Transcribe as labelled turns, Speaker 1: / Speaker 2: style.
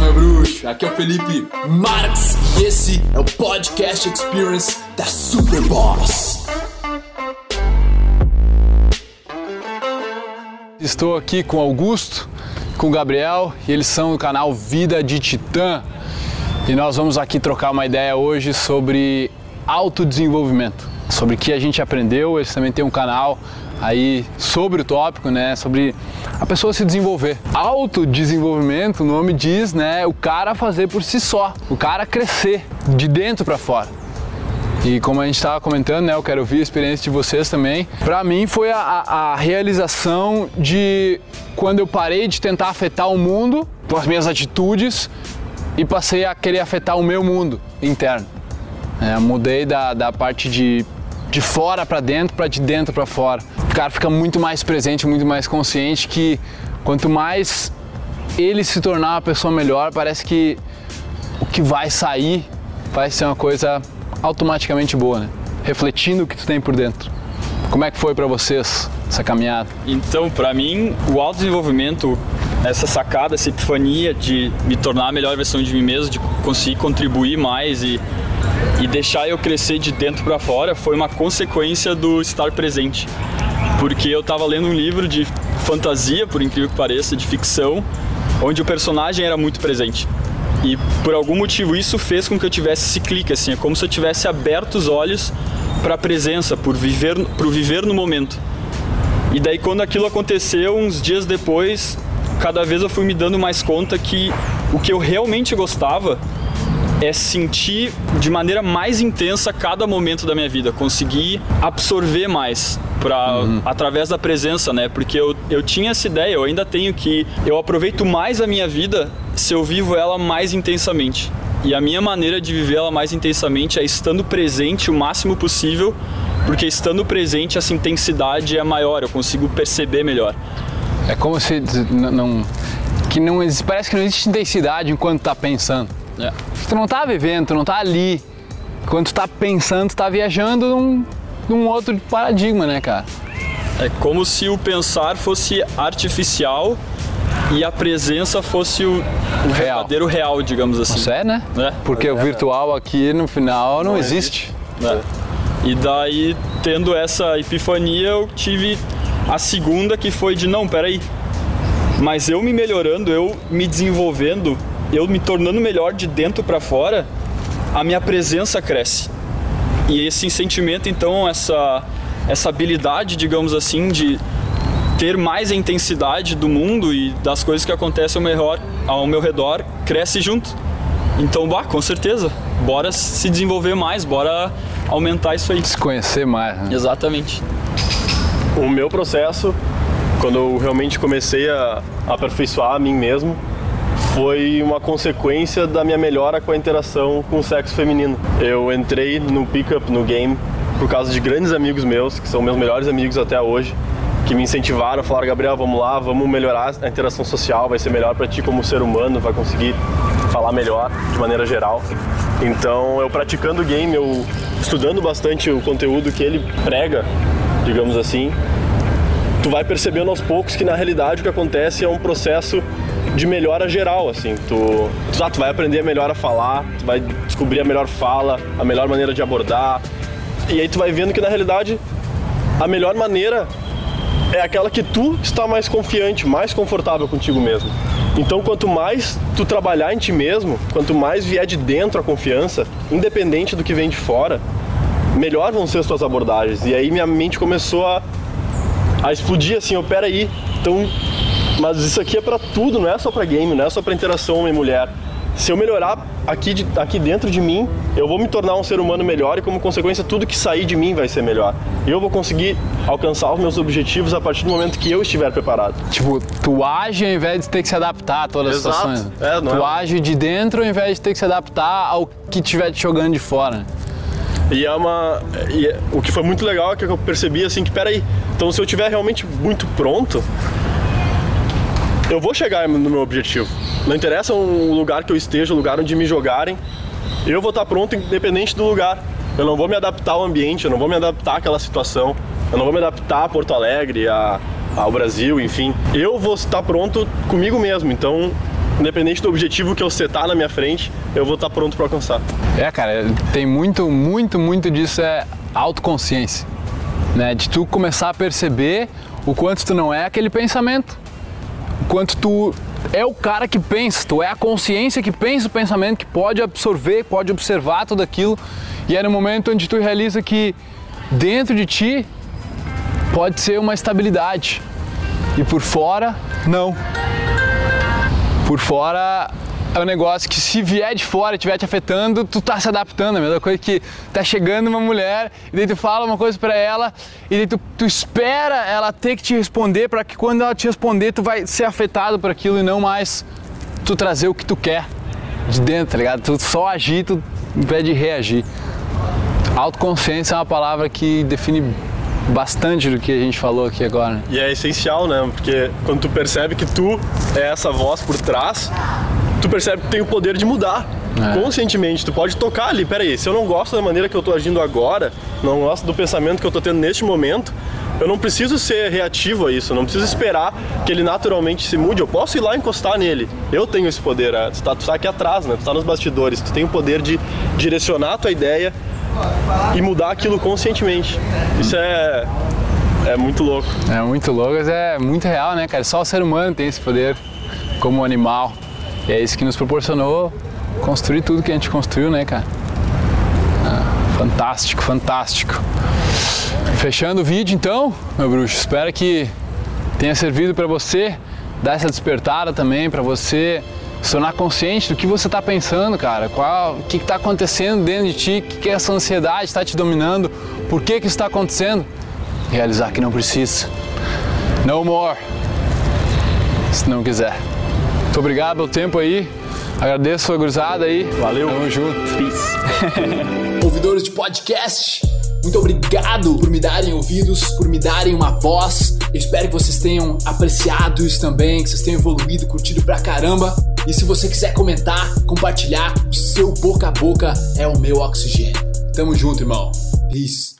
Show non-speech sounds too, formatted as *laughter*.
Speaker 1: Meu bruxo, aqui é o Felipe Marx e esse é o Podcast Experience da Superboss.
Speaker 2: Estou aqui com Augusto, com Gabriel e eles são do canal Vida de Titã. E nós vamos aqui trocar uma ideia hoje sobre autodesenvolvimento, sobre o que a gente aprendeu. Eles também têm um canal aí sobre o tópico, né, sobre a pessoa se desenvolver. Autodesenvolvimento, o nome diz, né, o cara fazer por si só, o cara crescer de dentro para fora. E como a gente estava comentando, né, eu quero ouvir a experiência de vocês também. Para mim foi a, a, realização de quando eu parei de tentar afetar o mundo com as minhas atitudes e passei a querer afetar o meu mundo interno. É, mudei da, da parte de, de fora para dentro para de dentro para fora. O cara fica muito mais presente, muito mais consciente que quanto mais ele se tornar uma pessoa melhor, parece que o que vai sair vai ser uma coisa automaticamente boa, né? Refletindo o que tu tem por dentro. Como é que foi para vocês essa caminhada?
Speaker 3: Então, para mim, o autodesenvolvimento, essa sacada, essa epifania de me tornar a melhor versão de mim mesmo, de conseguir contribuir mais e, e deixar eu crescer de dentro para fora, foi uma consequência do estar presente. Porque eu estava lendo um livro de fantasia, por incrível que pareça, de ficção, onde o personagem era muito presente. E por algum motivo isso fez com que eu tivesse esse clique, assim, é como se eu tivesse aberto os olhos para a presença, por viver, por viver no momento. E daí quando aquilo aconteceu, uns dias depois, cada vez eu fui me dando mais conta que o que eu realmente gostava é sentir de maneira mais intensa cada momento da minha vida, conseguir absorver mais para uhum. através da presença, né? Porque eu, eu tinha essa ideia, eu ainda tenho que eu aproveito mais a minha vida se eu vivo ela mais intensamente. E a minha maneira de viver ela mais intensamente é estando presente o máximo possível, porque estando presente essa intensidade é maior, eu consigo perceber melhor.
Speaker 2: É como se não que não parece que não existe intensidade enquanto está pensando. É. Tu não tá vivendo, tu não tá ali. Quando tu tá pensando, tu tá viajando num, num outro paradigma, né, cara?
Speaker 3: É como se o pensar fosse artificial e a presença fosse o, o real. verdadeiro real, digamos assim.
Speaker 2: Isso é, né? É. Porque é, o virtual aqui no final não, não existe. existe.
Speaker 3: É. E daí, tendo essa epifania, eu tive a segunda que foi de não, peraí. Mas eu me melhorando, eu me desenvolvendo, eu me tornando melhor de dentro para fora, a minha presença cresce. E esse sentimento, então, essa, essa habilidade, digamos assim, de ter mais a intensidade do mundo e das coisas que acontecem ao meu redor, ao meu redor cresce junto. Então, bah, com certeza, bora se desenvolver mais, bora aumentar isso aí.
Speaker 2: Se conhecer mais. Né?
Speaker 3: Exatamente.
Speaker 4: O meu processo, quando eu realmente comecei a aperfeiçoar a mim mesmo, foi uma consequência da minha melhora com a interação com o sexo feminino. Eu entrei no pickup, no game, por causa de grandes amigos meus, que são meus melhores amigos até hoje, que me incentivaram, falaram, Gabriel, vamos lá, vamos melhorar a interação social, vai ser melhor para ti como ser humano, vai conseguir falar melhor de maneira geral. Então, eu praticando o game, eu estudando bastante o conteúdo que ele prega, digamos assim, tu vai percebendo aos poucos que na realidade o que acontece é um processo de melhora geral, assim. Tu, tu, ah, tu vai aprender melhor a falar, tu vai descobrir a melhor fala, a melhor maneira de abordar. E aí tu vai vendo que na realidade a melhor maneira é aquela que tu está mais confiante, mais confortável contigo mesmo. Então, quanto mais tu trabalhar em ti mesmo, quanto mais vier de dentro a confiança, independente do que vem de fora, melhor vão ser as tuas abordagens. E aí minha mente começou a, a explodir assim, oh, peraí, então mas isso aqui é para tudo, não é só para game, não é só para interação homem-mulher. Se eu melhorar aqui, de, aqui dentro de mim, eu vou me tornar um ser humano melhor e, como consequência, tudo que sair de mim vai ser melhor. Eu vou conseguir alcançar os meus objetivos a partir do momento que eu estiver preparado.
Speaker 2: Tipo, tu age ao invés de ter que se adaptar a todas Exato. as situações. É, tu é... age de dentro ao invés de ter que se adaptar ao que estiver te jogando de fora.
Speaker 4: E é uma. E é, o que foi muito legal é que eu percebi assim que, peraí, então se eu estiver realmente muito pronto, eu vou chegar no meu objetivo. Não interessa o lugar que eu esteja, o lugar onde me jogarem, eu vou estar pronto independente do lugar. Eu não vou me adaptar ao ambiente, eu não vou me adaptar àquela situação, eu não vou me adaptar a Porto Alegre, a, ao Brasil, enfim. Eu vou estar pronto comigo mesmo. Então, independente do objetivo que eu setar na minha frente, eu vou estar pronto para alcançar.
Speaker 2: É, cara, tem muito, muito, muito disso é autoconsciência, né? De tu começar a perceber o quanto tu não é aquele pensamento, o quanto tu é o cara que pensa, tu é a consciência que pensa o pensamento, que pode absorver, pode observar tudo aquilo, e é no momento onde tu realiza que dentro de ti pode ser uma estabilidade e por fora não. Por fora é um negócio que se vier de fora e estiver te afetando, tu tá se adaptando. É a mesma coisa que tá chegando uma mulher e daí tu fala uma coisa para ela e daí tu, tu espera ela ter que te responder para que quando ela te responder tu vai ser afetado por aquilo e não mais tu trazer o que tu quer de dentro, tá ligado? Tu só agir, tu, vez de reagir. Autoconsciência é uma palavra que define bastante do que a gente falou aqui agora.
Speaker 4: E é essencial, né? Porque quando tu percebe que tu é essa voz por trás, tu percebe que tem o poder de mudar. É. Conscientemente, tu pode tocar ali, peraí, se eu não gosto da maneira que eu tô agindo agora, não gosto do pensamento que eu tô tendo neste momento, eu não preciso ser reativo a isso, eu não preciso esperar que ele naturalmente se mude, eu posso ir lá encostar nele. Eu tenho esse poder, tu, tá, tu tá aqui atrás, né? Tu tá nos bastidores, tu tem o poder de direcionar a tua ideia e mudar aquilo conscientemente. Isso é é muito louco.
Speaker 2: É muito louco, mas é muito real, né, cara? Só o ser humano tem esse poder como animal. E é isso que nos proporcionou construir tudo que a gente construiu, né, cara? Ah, fantástico, fantástico. Fechando o vídeo então, meu bruxo, espero que tenha servido para você dar essa despertada também, para você se tornar consciente do que você está pensando, cara. Qual, o que está acontecendo dentro de ti, o que, que essa ansiedade está te dominando, por que, que isso está acontecendo. Realizar que não precisa. No more. Se não quiser. Muito obrigado pelo tempo aí. Agradeço a gurizada aí.
Speaker 4: Valeu.
Speaker 2: Tamo junto.
Speaker 1: Peace. *laughs* Ouvidores de podcast, muito obrigado por me darem ouvidos, por me darem uma voz. Eu espero que vocês tenham apreciado isso também, que vocês tenham evoluído, curtido pra caramba. E se você quiser comentar, compartilhar, o seu boca a boca é o meu oxigênio. Tamo junto, irmão. Peace.